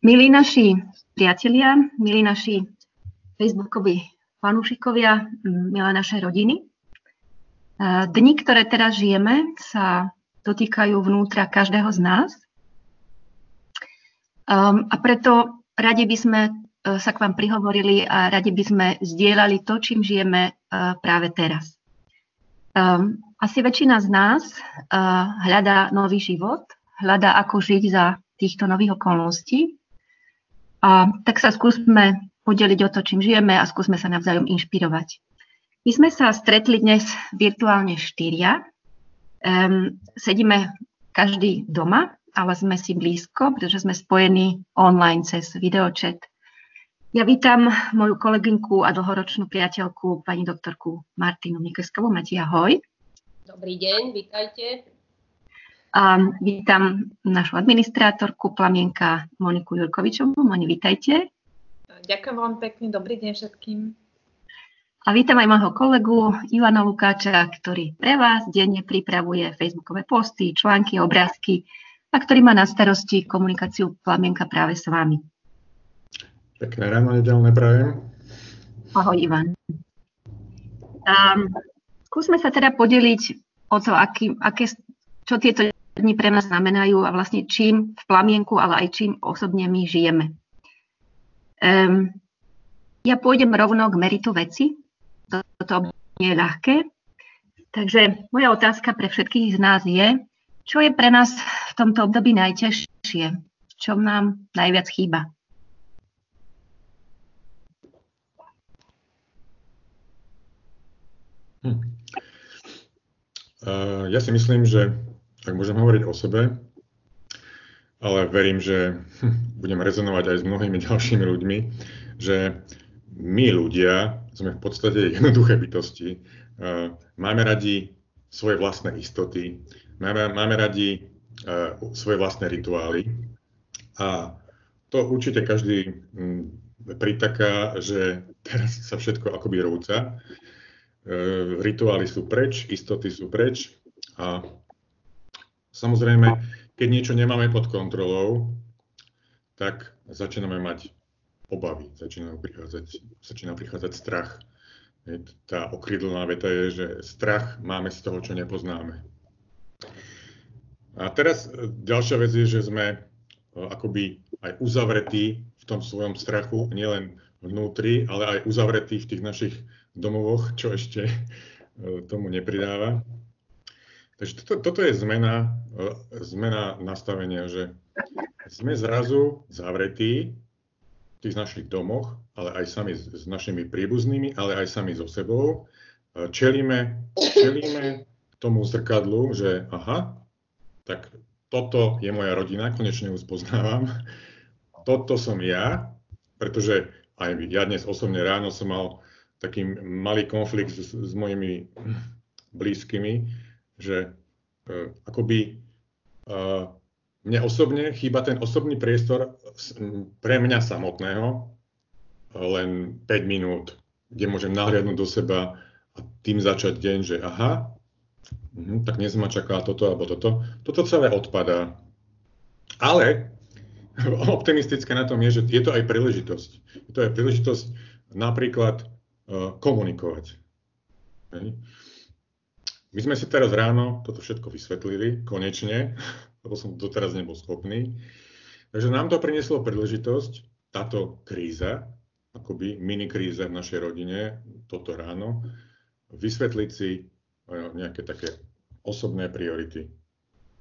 Milí naši priatelia, milí naši facebookoví fanúšikovia, milé naše rodiny, dni, ktoré teraz žijeme, sa dotýkajú vnútra každého z nás. Um, a preto radi by sme uh, sa k vám prihovorili a radi by sme zdieľali to, čím žijeme uh, práve teraz. Um, asi väčšina z nás hľadá nový život, hľadá, ako žiť za týchto nových okolností. A tak sa skúsme podeliť o to, čím žijeme a skúsme sa navzájom inšpirovať. My sme sa stretli dnes virtuálne štyria. Um, sedíme každý doma, ale sme si blízko, pretože sme spojení online cez videočet. Ja vítam moju kolegynku a dlhoročnú priateľku, pani doktorku Martinu Nikeskovú. Mati, ahoj. Dobrý deň, vítajte. A vítam našu administrátorku Plamienka Moniku Jurkovičovú. Moni, vítajte. Ďakujem veľmi pekne, dobrý deň všetkým. A vítam aj môjho kolegu Ivana Lukáča, ktorý pre vás denne pripravuje facebookové posty, články, obrázky a ktorý má na starosti komunikáciu Plamienka práve s vami. Pekné ráno, nedelné prajem. Ahoj, Ivan. Um, skúsme sa teda podeliť o to, aký, aké, čo tieto dni pre nás znamenajú a vlastne čím v plamienku, ale aj čím osobne my žijeme. Um, ja pôjdem rovno k meritu veci. Toto nie je ľahké. Takže moja otázka pre všetkých z nás je, čo je pre nás v tomto období najťažšie? Čo nám najviac chýba? Hm. Uh, ja si myslím, že ak môžem hovoriť o sebe, ale verím, že budem rezonovať aj s mnohými ďalšími ľuďmi, že my ľudia sme v podstate jednoduché bytosti. Máme radi svoje vlastné istoty, máme, máme radi svoje vlastné rituály a to určite každý pritaká, že teraz sa všetko akoby rúca. Rituály sú preč, istoty sú preč a Samozrejme, keď niečo nemáme pod kontrolou, tak začíname mať obavy, začína prichádzať, začína prichádzať strach. Tá okrydlená veta je, že strach máme z toho, čo nepoznáme. A teraz e, ďalšia vec je, že sme e, akoby aj uzavretí v tom svojom strachu, nielen vnútri, ale aj uzavretí v tých našich domovoch, čo ešte e, tomu nepridáva. Takže toto, toto je zmena, e, zmena nastavenia, že sme zrazu zavretí v tých našich domoch, ale aj sami s, s našimi príbuznými, ale aj sami so sebou. E, čelíme, čelíme tomu zrkadlu, že aha, tak toto je moja rodina, konečne ju spoznávam. Toto som ja, pretože aj ja dnes osobne ráno som mal taký malý konflikt s, s mojimi blízkymi, že uh, akoby uh, mne osobne chýba ten osobný priestor pre mňa samotného, len 5 minút, kde môžem nahliadnúť do seba a tým začať deň, že aha, uh, tak dnes ma čaká toto alebo toto. Toto celé odpadá. Ale optimistické na tom je, že je to aj príležitosť. Je to aj príležitosť napríklad uh, komunikovať. Hej. My sme si teraz ráno toto všetko vysvetlili, konečne, lebo som doteraz nebol schopný. Takže nám to prinieslo príležitosť, táto kríza, akoby mini kríza v našej rodine, toto ráno, vysvetliť si e, nejaké také osobné priority.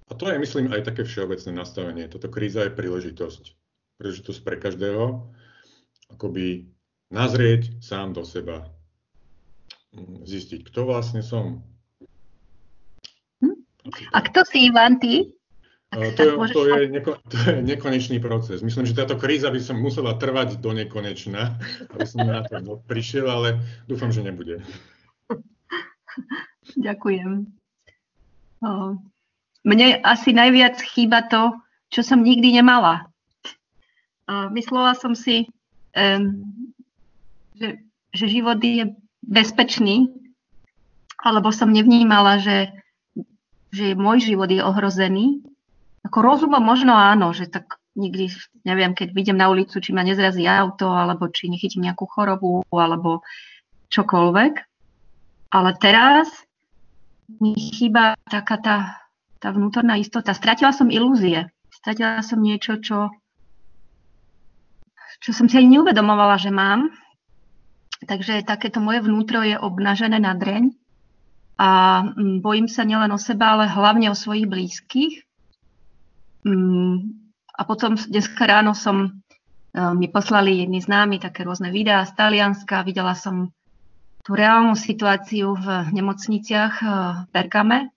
A to je, myslím, aj také všeobecné nastavenie. Toto kríza je príležitosť. Príležitosť pre každého, akoby nazrieť sám do seba. Zistiť, kto vlastne som, a kto si Ivan, ty? To, je, to, je neko, to je nekonečný proces. Myslím, že táto kríza by som musela trvať do nekonečna, aby som na to prišiel, ale dúfam, že nebude. Ďakujem. Mne asi najviac chýba to, čo som nikdy nemala. Myslela som si, že, že život je bezpečný, alebo som nevnímala, že že môj život je ohrozený. Ako rozumom možno áno, že tak nikdy neviem, keď vidím na ulicu, či ma nezrazí auto, alebo či nechytím nejakú chorobu, alebo čokoľvek. Ale teraz mi chýba taká tá, tá vnútorná istota. Stratila som ilúzie. Stratila som niečo, čo, čo som si aj neuvedomovala, že mám. Takže takéto moje vnútro je obnažené na dreň a mm, bojím sa nielen o seba, ale hlavne o svojich blízkych. Mm, a potom dneska ráno som, e, mi poslali jedni známi také rôzne videá z Talianska, videla som tú reálnu situáciu v nemocniciach e, v Bergame.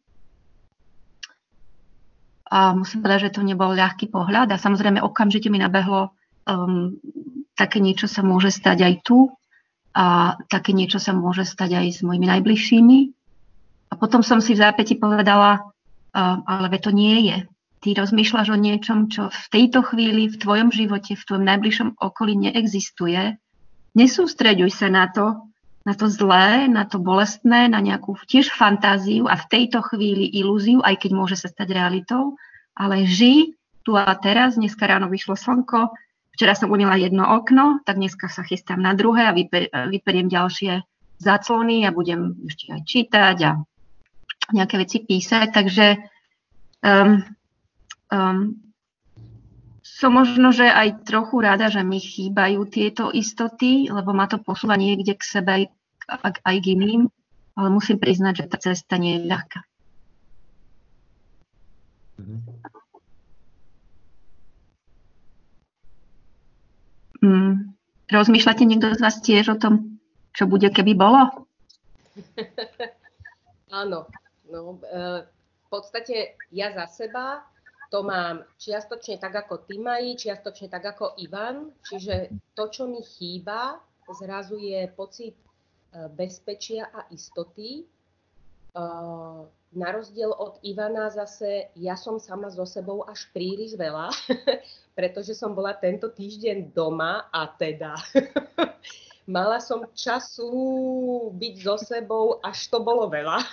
A musím povedať, že to nebol ľahký pohľad a samozrejme okamžite mi nabehlo, um, také niečo sa môže stať aj tu a také niečo sa môže stať aj s mojimi najbližšími. Potom som si v zápäti povedala, ale to nie je. Ty rozmýšľaš o niečom, čo v tejto chvíli v tvojom živote, v tvojom najbližšom okolí neexistuje. Nesústreďuj sa na to, na to zlé, na to bolestné, na nejakú tiež fantáziu a v tejto chvíli ilúziu, aj keď môže sa stať realitou, ale ži tu a teraz, dneska ráno vyšlo slnko, včera som umila jedno okno, tak dneska sa chystám na druhé a vyperiem ďalšie záclony a budem ešte aj čítať a nejaké veci písať, takže um, um, som možno, že aj trochu rada, že mi chýbajú tieto istoty, lebo ma to posúva niekde k sebe aj, aj k iným, ale musím priznať, že tá cesta nie je ľahká. Mm. Rozmýšľate niekto z vás tiež o tom, čo bude, keby bolo? Áno, No, e, v podstate ja za seba to mám čiastočne tak ako ty mají, čiastočne tak ako Ivan, čiže to, čo mi chýba, zrazu je pocit e, bezpečia a istoty. E, na rozdiel od Ivana zase, ja som sama so sebou až príliš veľa, pretože som bola tento týždeň doma a teda mala som času byť so sebou, až to bolo veľa.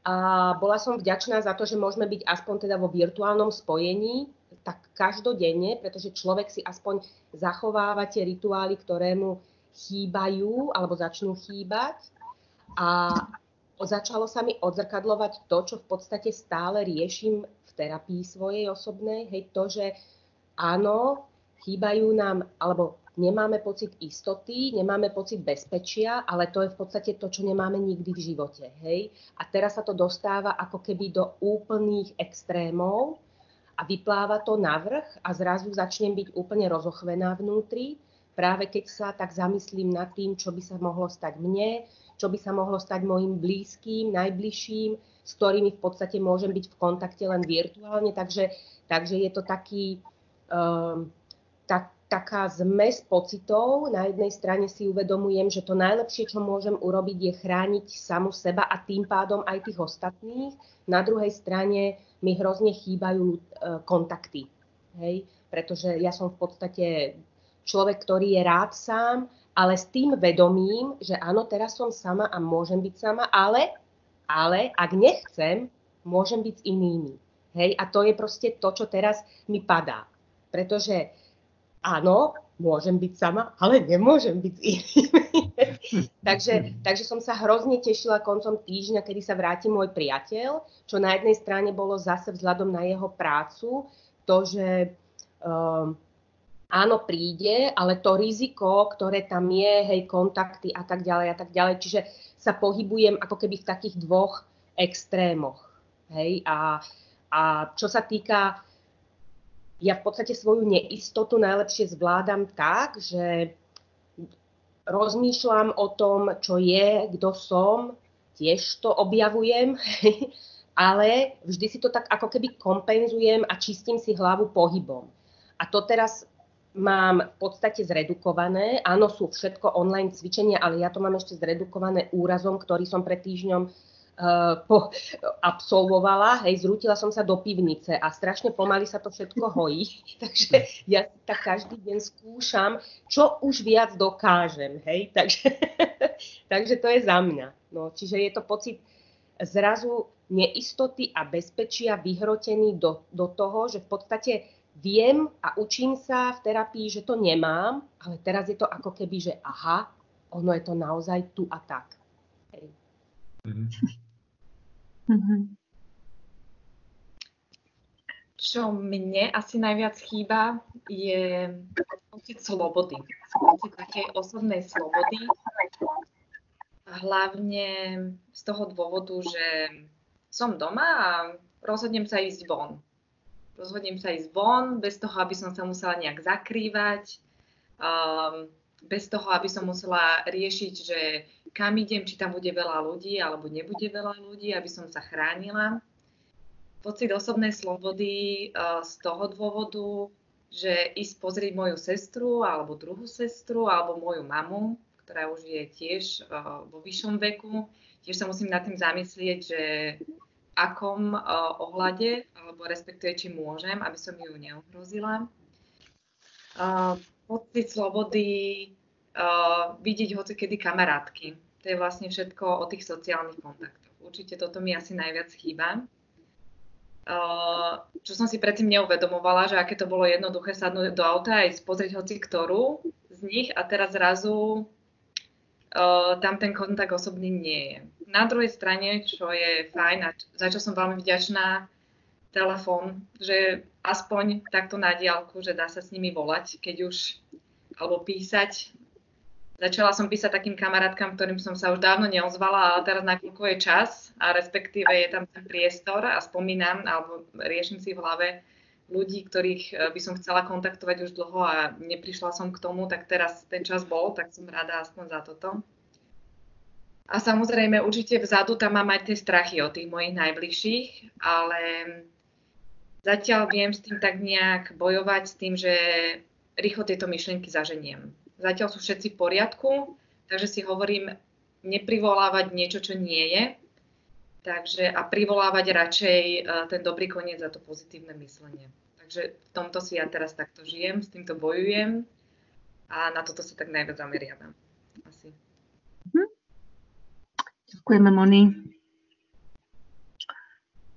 A bola som vďačná za to, že môžeme byť aspoň teda vo virtuálnom spojení, tak každodenne, pretože človek si aspoň zachováva tie rituály, ktoré mu chýbajú alebo začnú chýbať. A začalo sa mi odzrkadlovať to, čo v podstate stále riešim v terapii svojej osobnej, hej, to, že áno, chýbajú nám, alebo nemáme pocit istoty, nemáme pocit bezpečia, ale to je v podstate to, čo nemáme nikdy v živote. Hej? A teraz sa to dostáva ako keby do úplných extrémov a vypláva to na vrch a zrazu začnem byť úplne rozochvená vnútri, práve keď sa tak zamyslím nad tým, čo by sa mohlo stať mne, čo by sa mohlo stať mojim blízkym, najbližším, s ktorými v podstate môžem byť v kontakte len virtuálne. Takže, takže je to taký, um, taká zmes pocitov. Na jednej strane si uvedomujem, že to najlepšie, čo môžem urobiť, je chrániť samu seba a tým pádom aj tých ostatných. Na druhej strane mi hrozne chýbajú e, kontakty. Hej? Pretože ja som v podstate človek, ktorý je rád sám, ale s tým vedomím, že áno, teraz som sama a môžem byť sama, ale, ale ak nechcem, môžem byť s inými. Hej? A to je proste to, čo teraz mi padá. Pretože áno, môžem byť sama, ale nemôžem byť s inými. takže, takže som sa hrozne tešila koncom týždňa, kedy sa vráti môj priateľ, čo na jednej strane bolo zase vzhľadom na jeho prácu, to, že um, áno, príde, ale to riziko, ktoré tam je, hej, kontakty a tak ďalej a tak ďalej, čiže sa pohybujem ako keby v takých dvoch extrémoch. Hej, a, a čo sa týka ja v podstate svoju neistotu najlepšie zvládam tak, že rozmýšľam o tom, čo je, kto som, tiež to objavujem, ale vždy si to tak ako keby kompenzujem a čistím si hlavu pohybom. A to teraz mám v podstate zredukované. Áno, sú všetko online cvičenia, ale ja to mám ešte zredukované úrazom, ktorý som pred týždňom po, absolvovala, hej, zrútila som sa do pivnice a strašne pomaly sa to všetko hojí, takže ja tak každý deň skúšam, čo už viac dokážem, hej, takže, takže to je za mňa. No, čiže je to pocit zrazu neistoty a bezpečia vyhrotený do, do toho, že v podstate viem a učím sa v terapii, že to nemám, ale teraz je to ako keby, že aha, ono je to naozaj tu a tak. Hej. Mm-hmm. Čo mne asi najviac chýba, je pocit slobody. Pocit takej osobnej slobody. Hlavne z toho dôvodu, že som doma a rozhodnem sa ísť von rozhodnem sa ísť von, bez toho, aby som sa musela nejak zakrývať, um, bez toho, aby som musela riešiť, že kam idem, či tam bude veľa ľudí alebo nebude veľa ľudí, aby som sa chránila. Pocit osobnej slobody uh, z toho dôvodu, že ísť pozrieť moju sestru alebo druhú sestru alebo moju mamu, ktorá už je tiež uh, vo vyššom veku. Tiež sa musím nad tým zamyslieť, že akom uh, ohľade, alebo respektíve či môžem, aby som ju neohrozila. Pocit slobody, uh, vidieť hoci kedy kamarátky. To je vlastne všetko o tých sociálnych kontaktoch. Určite toto mi asi najviac chýba. Uh, čo som si predtým neuvedomovala, že aké to bolo jednoduché sadnúť do auta a ísť pozrieť hoci ktorú z nich a teraz zrazu uh, tam ten kontakt osobný nie je. Na druhej strane, čo je fajn a za čo som veľmi vďačná, telefón, že aspoň takto na diálku, že dá sa s nimi volať, keď už, alebo písať. Začala som písať takým kamarátkam, ktorým som sa už dávno neozvala, ale teraz nakoľko je čas a respektíve je tam ten priestor a spomínam, alebo riešim si v hlave, ľudí, ktorých eh, by som chcela kontaktovať už dlho a neprišla som k tomu, tak teraz ten čas bol, tak som rada aspoň za toto. A samozrejme, určite vzadu tam mám aj tie strachy od tých mojich najbližších, ale zatiaľ viem s tým tak nejak bojovať s tým, že rýchlo tieto myšlienky zaženiem. Zatiaľ sú všetci v poriadku, takže si hovorím, neprivolávať niečo, čo nie je, Takže a privolávať radšej e, ten dobrý koniec za to pozitívne myslenie. Takže v tomto si ja teraz takto žijem, s týmto bojujem a na toto sa tak najviac zameriavam. Asi. Mhm. Ďakujeme, Moni.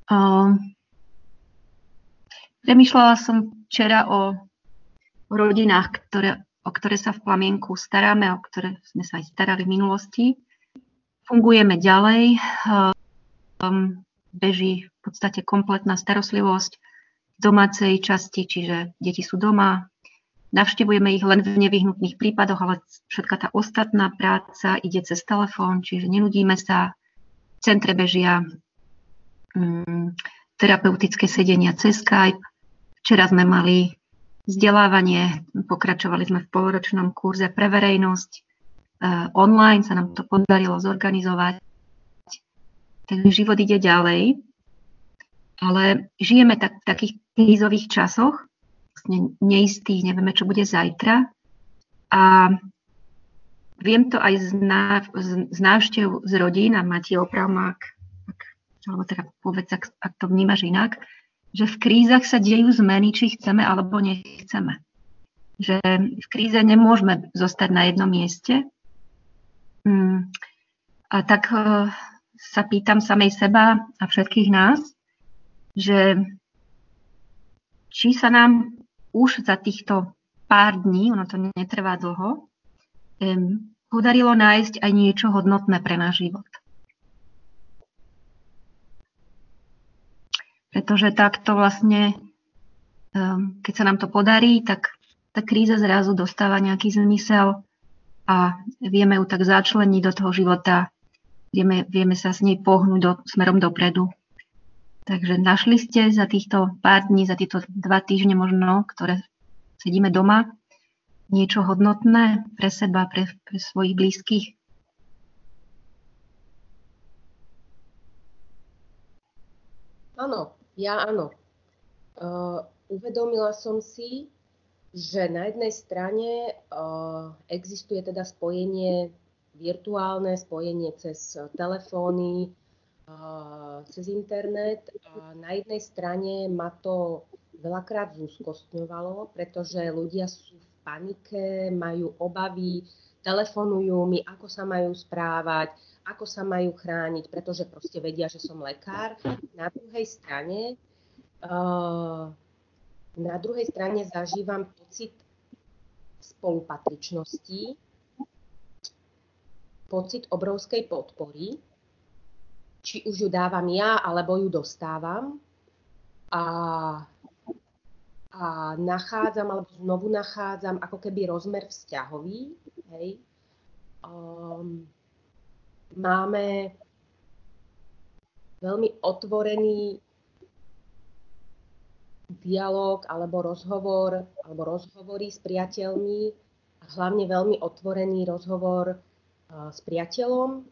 Uh, premýšľala som včera o rodinách, ktoré, o ktoré sa v plamienku staráme, o ktoré sme sa aj starali v minulosti. Fungujeme ďalej. Uh, beží v podstate kompletná starostlivosť v domácej časti, čiže deti sú doma, navštevujeme ich len v nevyhnutných prípadoch, ale všetka tá ostatná práca ide cez telefón, čiže nenudíme sa. V centre bežia um, terapeutické sedenia cez Skype. Včera sme mali vzdelávanie, pokračovali sme v poloročnom kurze pre verejnosť. Uh, online sa nám to podarilo zorganizovať ten život ide ďalej, ale žijeme tak, v takých krízových časoch, vlastne neistých, nevieme, čo bude zajtra. A viem to aj z, ná, z, návštev z rodín, a Mati ak, alebo teda povedz, ak, ak to vnímaš inak, že v krízach sa dejú zmeny, či chceme alebo nechceme. Že v kríze nemôžeme zostať na jednom mieste. Mm. A tak sa pýtam samej seba a všetkých nás, že či sa nám už za týchto pár dní, ono to netrvá dlho, podarilo nájsť aj niečo hodnotné pre náš život. Pretože takto vlastne, um, keď sa nám to podarí, tak tá kríza zrazu dostáva nejaký zmysel a vieme ju tak začleniť do toho života vieme, vieme sa s nej pohnúť do, smerom dopredu. Takže našli ste za týchto pár dní, za tieto dva týždne možno, ktoré sedíme doma, niečo hodnotné pre seba, pre, pre svojich blízkych? Áno, ja áno. Uvedomila som si, že na jednej strane existuje teda spojenie virtuálne spojenie cez telefóny, cez internet. A na jednej strane ma to veľakrát zúskostňovalo, pretože ľudia sú v panike, majú obavy, telefonujú mi, ako sa majú správať, ako sa majú chrániť, pretože proste vedia, že som lekár. Na druhej strane, uh, na druhej strane zažívam pocit spolupatričnosti, pocit obrovskej podpory, či už ju dávam ja, alebo ju dostávam. A, a nachádzam, alebo znovu nachádzam ako keby rozmer vzťahový. Hej. Um, máme veľmi otvorený dialog alebo rozhovor, alebo rozhovory s priateľmi a hlavne veľmi otvorený rozhovor s priateľom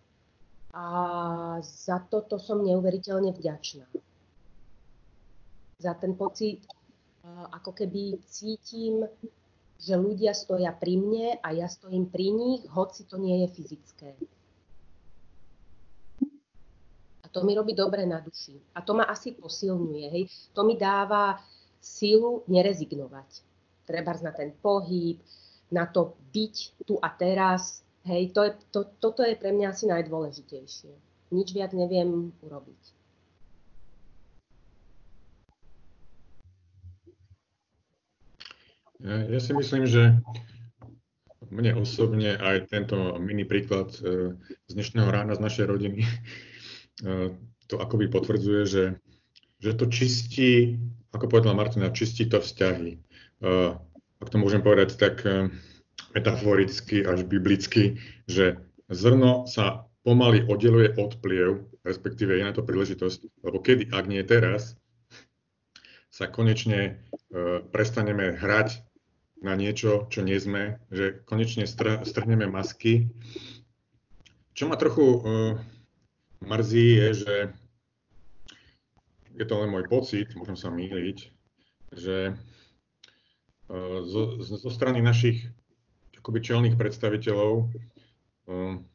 a za toto som neuveriteľne vďačná. Za ten pocit, ako keby cítim, že ľudia stoja pri mne a ja stojím pri nich, hoci to nie je fyzické. To mi robí dobre na duši. A to ma asi posilňuje. Hej. To mi dáva sílu nerezignovať. Treba na ten pohyb, na to byť tu a teraz, Hej, to je, to, toto je pre mňa asi najdôležitejšie. Nič viac neviem urobiť. Ja, si myslím, že mne osobne aj tento mini príklad e, z dnešného rána z našej rodiny to akoby potvrdzuje, že, že to čistí, ako povedala Martina, čistí to vzťahy. E, ak to môžem povedať, tak metaforicky až biblicky, že zrno sa pomaly oddeluje od pliev, respektíve je na to príležitosť, lebo kedy, ak nie teraz, sa konečne prestaneme hrať na niečo, čo nie sme, že konečne str- strhneme masky. Čo ma trochu e, mrzí, je, že je to len môj pocit, môžem sa mýliť, že e, zo, zo strany našich akoby čelných predstaviteľov um,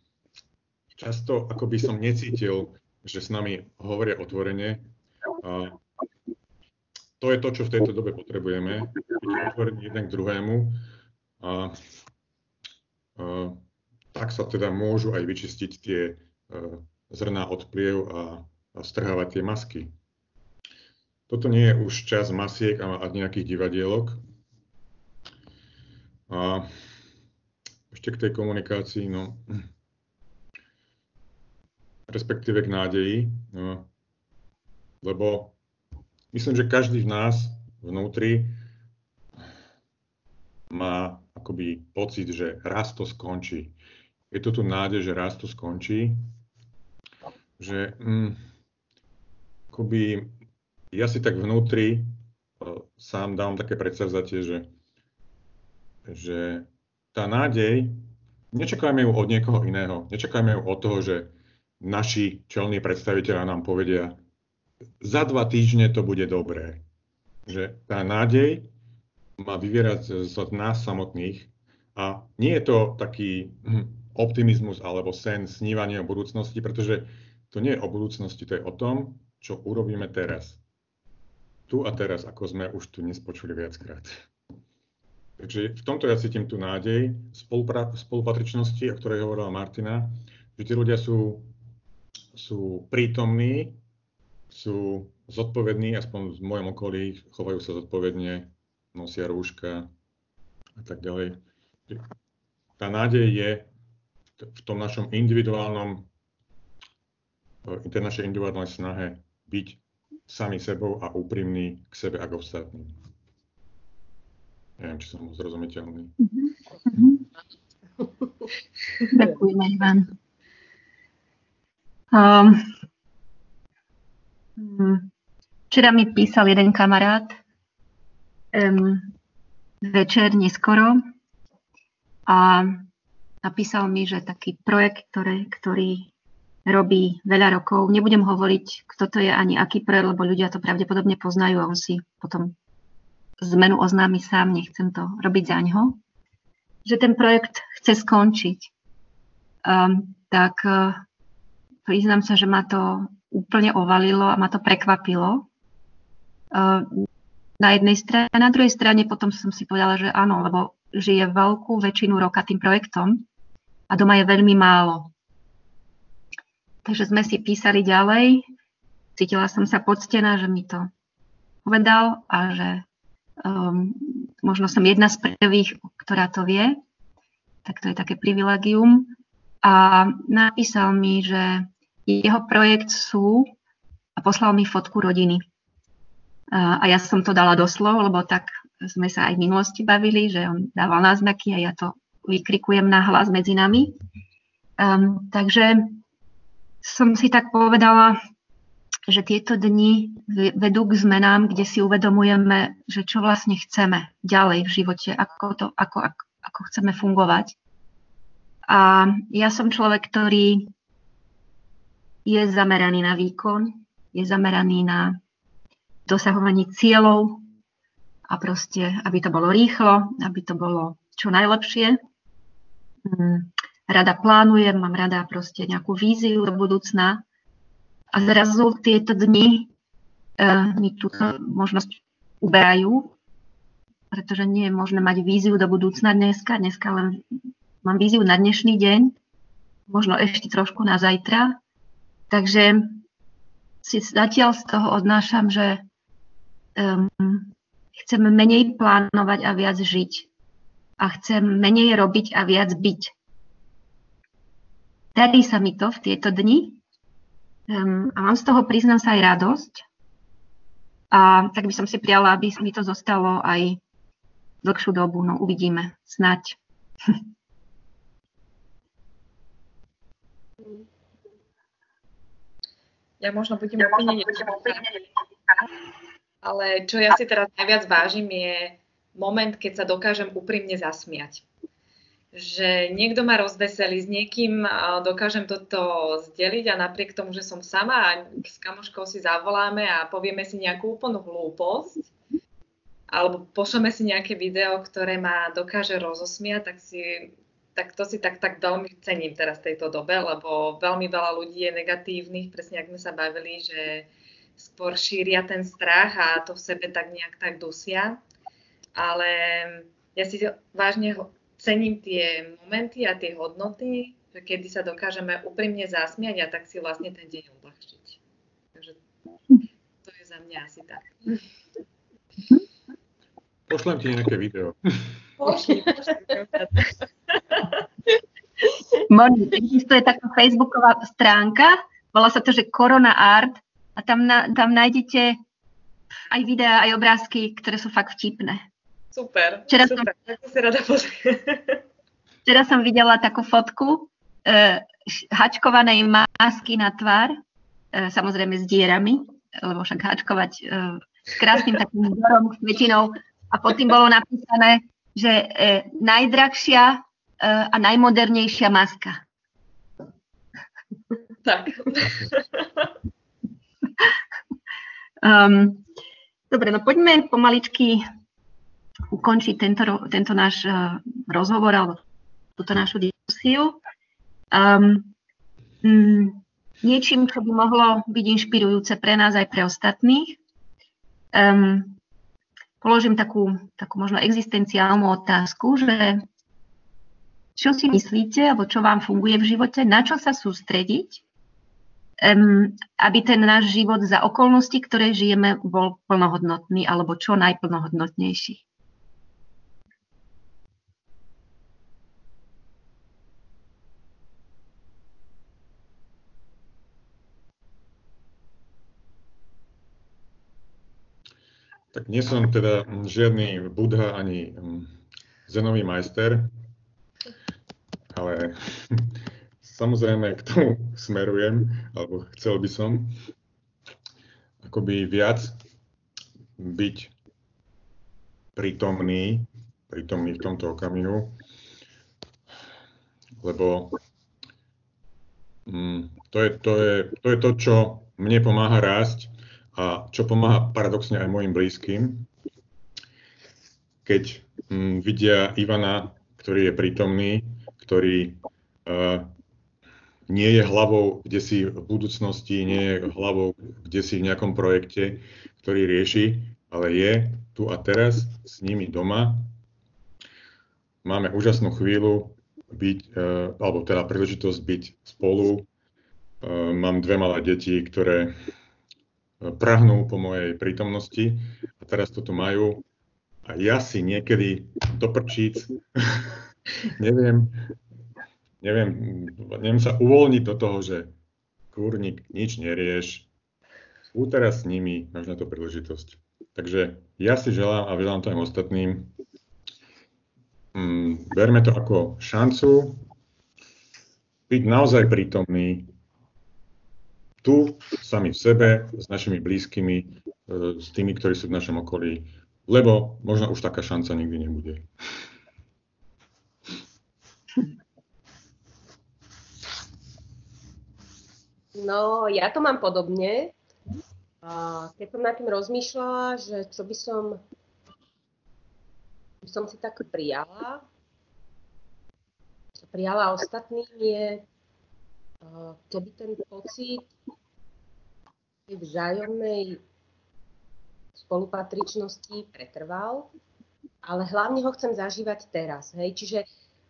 často ako by som necítil, že s nami hovoria otvorene. A to je to, čo v tejto dobe potrebujeme, byť otvorení jeden k druhému. A, a tak sa teda môžu aj vyčistiť tie e, zrná od pliev a, a strhávať tie masky. Toto nie je už čas masiek a, a nejakých divadielok. A ešte k tej komunikácii, no, respektíve k nádeji, no, lebo myslím, že každý z nás vnútri má akoby pocit, že raz to skončí. Je to tu nádej, že raz to skončí, že mm, akoby ja si tak vnútri uh, sám dám také predsavzatie, že, že tá nádej, nečakajme ju od niekoho iného. Nečakajme ju od toho, že naši čelní predstaviteľa nám povedia, za dva týždne to bude dobré. Že tá nádej má vyvierať z nás samotných a nie je to taký hm, optimizmus alebo sen, snívanie o budúcnosti, pretože to nie je o budúcnosti, to je o tom, čo urobíme teraz. Tu a teraz, ako sme už tu nespočuli viackrát. Takže v tomto ja cítim tú nádej spolupatričnosti, o ktorej hovorila Martina, že tí ľudia sú, sú prítomní, sú zodpovední, aspoň v mojom okolí, chovajú sa zodpovedne, nosia rúška a tak ďalej. Tá nádej je v tom našom individuálnom, tej našej individuálnej snahe byť sami sebou a úprimný k sebe a k. Neviem, či som zrozumiteľný. Mm-hmm. Ďakujeme, Ivan. Um, včera mi písal jeden kamarát um, večer neskoro a napísal mi, že taký projekt, ktoré, ktorý robí veľa rokov, nebudem hovoriť, kto to je ani aký projekt, lebo ľudia to pravdepodobne poznajú a on si potom zmenu oznámi sám, nechcem to robiť za ňo, že ten projekt chce skončiť. Um, tak uh, priznám sa, že ma to úplne ovalilo a ma to prekvapilo. Uh, na jednej strane, a na druhej strane potom som si povedala, že áno, lebo žije veľkú väčšinu roka tým projektom a doma je veľmi málo. Takže sme si písali ďalej. Cítila som sa poctená, že mi to povedal a že um, možno som jedna z prvých, ktorá to vie. Tak to je také privilegium. A napísal mi, že jeho projekt sú a poslal mi fotku rodiny. A, ja som to dala doslov, lebo tak sme sa aj v minulosti bavili, že on dával náznaky a ja to vykrikujem na hlas medzi nami. Um, takže som si tak povedala, že tieto dni vedú k zmenám, kde si uvedomujeme, že čo vlastne chceme ďalej v živote, ako, to, ako, ako, ako chceme fungovať. A ja som človek, ktorý je zameraný na výkon, je zameraný na dosahovanie cieľov a proste, aby to bolo rýchlo, aby to bolo čo najlepšie. Rada plánujem, mám rada proste nejakú víziu do budúcna a zrazu tieto dni uh, mi túto možnosť uberajú, pretože nie je možné mať víziu do budúcna dneska. Dneska len mám víziu na dnešný deň, možno ešte trošku na zajtra. Takže si zatiaľ z toho odnášam, že um, chcem menej plánovať a viac žiť. A chcem menej robiť a viac byť. Darí sa mi to v tieto dni, Um, a mám z toho, priznám sa, aj radosť. A tak by som si prijala, aby mi to zostalo aj dlhšiu dobu. No uvidíme, snať. Ja možno budem ja úplne ale čo ja si teraz najviac vážim je moment, keď sa dokážem úprimne zasmiať že niekto ma rozveselí, s niekým dokážem toto zdeliť a napriek tomu, že som sama a s kamoškou si zavoláme a povieme si nejakú úplnú hlúposť, alebo pošleme si nejaké video, ktoré ma dokáže rozosmiať, tak si tak to si tak, tak veľmi cením teraz v tejto dobe, lebo veľmi veľa ľudí je negatívnych, presne ako sme sa bavili, že skôr šíria ten strach a to v sebe tak nejak tak dusia. Ale ja si vážne cením tie momenty a tie hodnoty, že kedy sa dokážeme úprimne zasmiať a tak si vlastne ten deň uľahčiť. Takže to je za mňa asi tak. Pošlem ti nejaké video. Pošli, pošli. Moni, existuje taká facebooková stránka, volá sa to, že Corona Art a tam, na, tam nájdete aj videá, aj obrázky, ktoré sú fakt vtipné. Super, Včera super, som, to si rada Včera som videla takú fotku e, hačkovanej masky na tvár, e, samozrejme s dierami, lebo však hačkovať e, s krásnym takým vzorom, kvetinou a pod tým bolo napísané, že e, najdrahšia e, a najmodernejšia maska. Tak. um, dobre, no poďme pomaličky ukončiť tento, tento náš uh, rozhovor alebo túto našu diskusiu. Um, um, niečím, čo by mohlo byť inšpirujúce pre nás aj pre ostatných. Um, položím takú, takú možno existenciálnu otázku, že čo si myslíte, alebo čo vám funguje v živote, na čo sa sústrediť, um, aby ten náš život za okolnosti, ktoré žijeme, bol plnohodnotný alebo čo najplnohodnotnejší. Tak nie som teda žiadny budha ani mm, zenový majster, ale samozrejme k tomu smerujem, alebo chcel by som akoby viac byť prítomný, prítomný v tomto okamihu, lebo mm, to, je, to, je, to je to, čo mne pomáha rásť a čo pomáha paradoxne aj mojim blízkym, keď mm, vidia Ivana, ktorý je prítomný, ktorý uh, nie je hlavou, kde si v budúcnosti, nie je hlavou, kde si v nejakom projekte, ktorý rieši, ale je tu a teraz s nimi doma. Máme úžasnú chvíľu byť, uh, alebo teda príležitosť byť spolu mám dve malé deti, ktoré prahnú po mojej prítomnosti a teraz to tu majú a ja si niekedy do prčíc neviem, neviem, neviem sa uvoľniť do toho, že kurník, nič nerieš, sú teraz s nimi, máš na to príležitosť. Takže ja si želám a želám to aj ostatným, mm, berme to ako šancu byť naozaj prítomný tu, sami v sebe, s našimi blízkymi, e, s tými, ktorí sú v našom okolí, lebo možno už taká šanca nikdy nebude. No, ja to mám podobne. Keď som nad tým rozmýšľala, že čo by som, by som si tak prijala, prijala ostatným je, keby ten pocit vzájomnej spolupatričnosti pretrval, ale hlavne ho chcem zažívať teraz. Hej? Čiže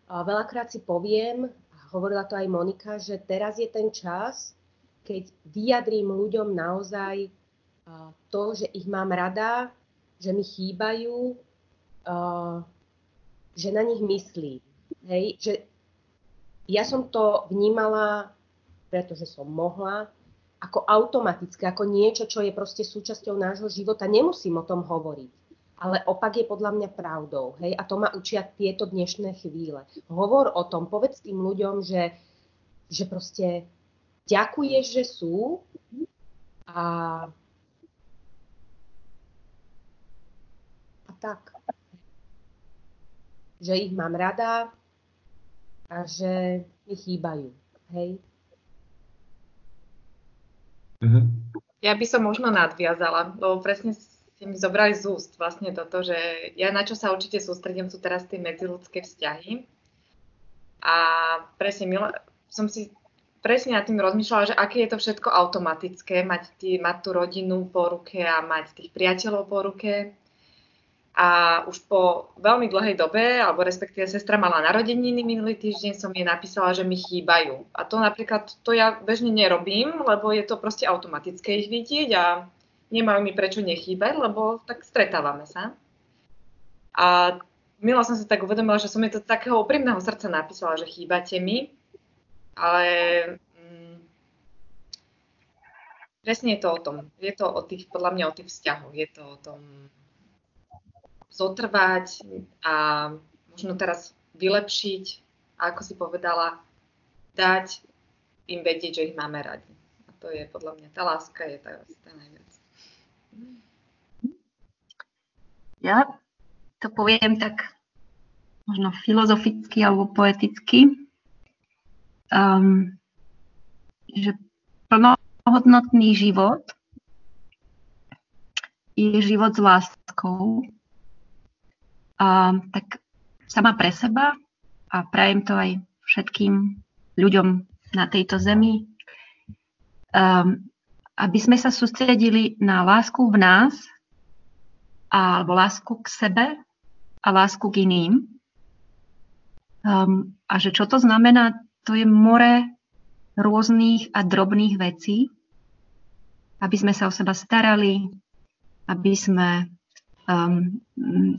veľakrát si poviem, a hovorila to aj Monika, že teraz je ten čas, keď vyjadrím ľuďom naozaj to, že ich mám rada, že mi chýbajú, že na nich myslím. Hej? Že ja som to vnímala, pretože som mohla, ako automatické, ako niečo, čo je proste súčasťou nášho života. Nemusím o tom hovoriť. Ale opak je podľa mňa pravdou. Hej? A to ma učia tieto dnešné chvíle. Hovor o tom, povedz tým ľuďom, že, že proste ďakuješ, že sú a, a tak. Že ich mám rada a že mi chýbajú. Hej? Mm-hmm. Ja by som možno nadviazala, lebo presne si mi zobrali z úst vlastne toto, že ja na čo sa určite sústredím sú teraz tie medziludské vzťahy. A presne milo, som si presne nad tým rozmýšľala, že aké je to všetko automatické, mať, tý, mať tú rodinu po ruke a mať tých priateľov po ruke a už po veľmi dlhej dobe, alebo respektíve sestra mala narodeniny minulý týždeň, som jej napísala, že mi chýbajú. A to napríklad, to ja bežne nerobím, lebo je to proste automatické ich vidieť a nemajú mi prečo nechýbať, lebo tak stretávame sa. A milo som si tak uvedomila, že som jej to takého úprimného srdca napísala, že chýbate mi, ale mm, presne je to o tom. Je to o tých, podľa mňa o tých vzťahoch. Je to o tom zotrvať a možno teraz vylepšiť, a ako si povedala, dať im vedieť, že ich máme radi. A to je podľa mňa, tá láska je tá, tá najviac. Ja to poviem tak možno filozoficky alebo poeticky, um, že plnohodnotný život je život s láskou a, tak sama pre seba a prajem to aj všetkým ľuďom na tejto zemi, um, aby sme sa sústredili na lásku v nás, alebo lásku k sebe a lásku k iným. Um, a že čo to znamená, to je more rôznych a drobných vecí, aby sme sa o seba starali, aby sme um,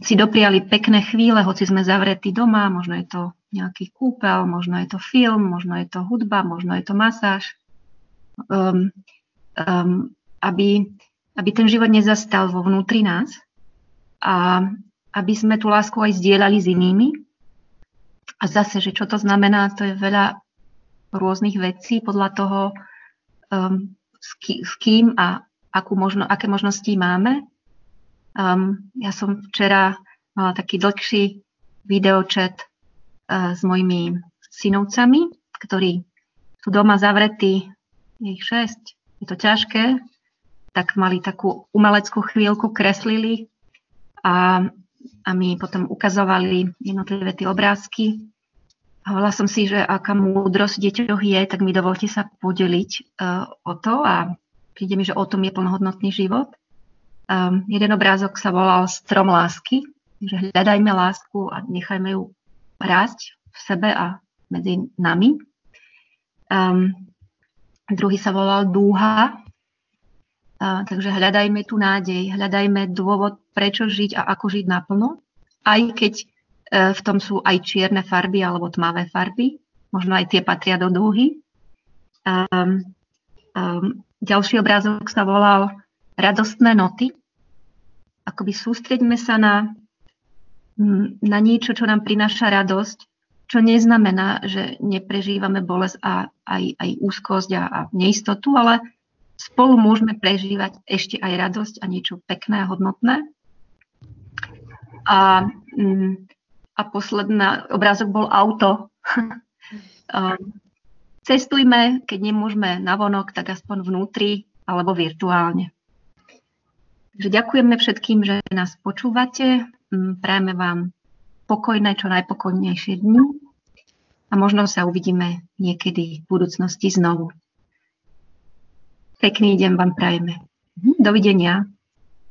si dopriali pekné chvíle, hoci sme zavretí doma, možno je to nejaký kúpel, možno je to film, možno je to hudba, možno je to masáž. Um, um, aby, aby ten život nezastal vo vnútri nás a aby sme tú lásku aj zdieľali s inými. A zase, že čo to znamená, to je veľa rôznych vecí podľa toho, um, s, ký, s kým a akú možno, aké možnosti máme. Um, ja som včera mala taký dlhší videočet uh, s mojimi synovcami, ktorí sú doma zavretí, je ich šesť, je to ťažké, tak mali takú umeleckú chvíľku, kreslili a, a mi potom ukazovali jednotlivé tie obrázky. Hovorila som si, že aká múdrosť deťoch je, tak mi dovolte sa podeliť uh, o to a príde mi, že o tom je plnohodnotný život. Um, jeden obrázok sa volal Strom lásky, že hľadajme lásku a nechajme ju rásť v sebe a medzi nami. Um, druhý sa volal Dúha. A, takže hľadajme tu nádej, hľadajme dôvod, prečo žiť a ako žiť naplno, aj keď e, v tom sú aj čierne farby alebo tmavé farby, možno aj tie patria do dúhy. Um, um, ďalší obrázok sa volal Radostné noty. Akoby sústreďme sa na, na niečo, čo nám prináša radosť, čo neznamená, že neprežívame bolesť a aj, aj úzkosť a, a neistotu, ale spolu môžeme prežívať ešte aj radosť a niečo pekné a hodnotné. A, mm, a posledná obrázok bol auto. Cestujme, keď nemôžeme navonok, tak aspoň vnútri alebo virtuálne. Takže ďakujeme všetkým, že nás počúvate. Mm, prajeme vám pokojné, čo najpokojnejšie dni a možno sa uvidíme niekedy v budúcnosti znovu. Pekný deň vám prajeme. Mhm, dovidenia.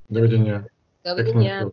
Dovidenia. Dovidenia.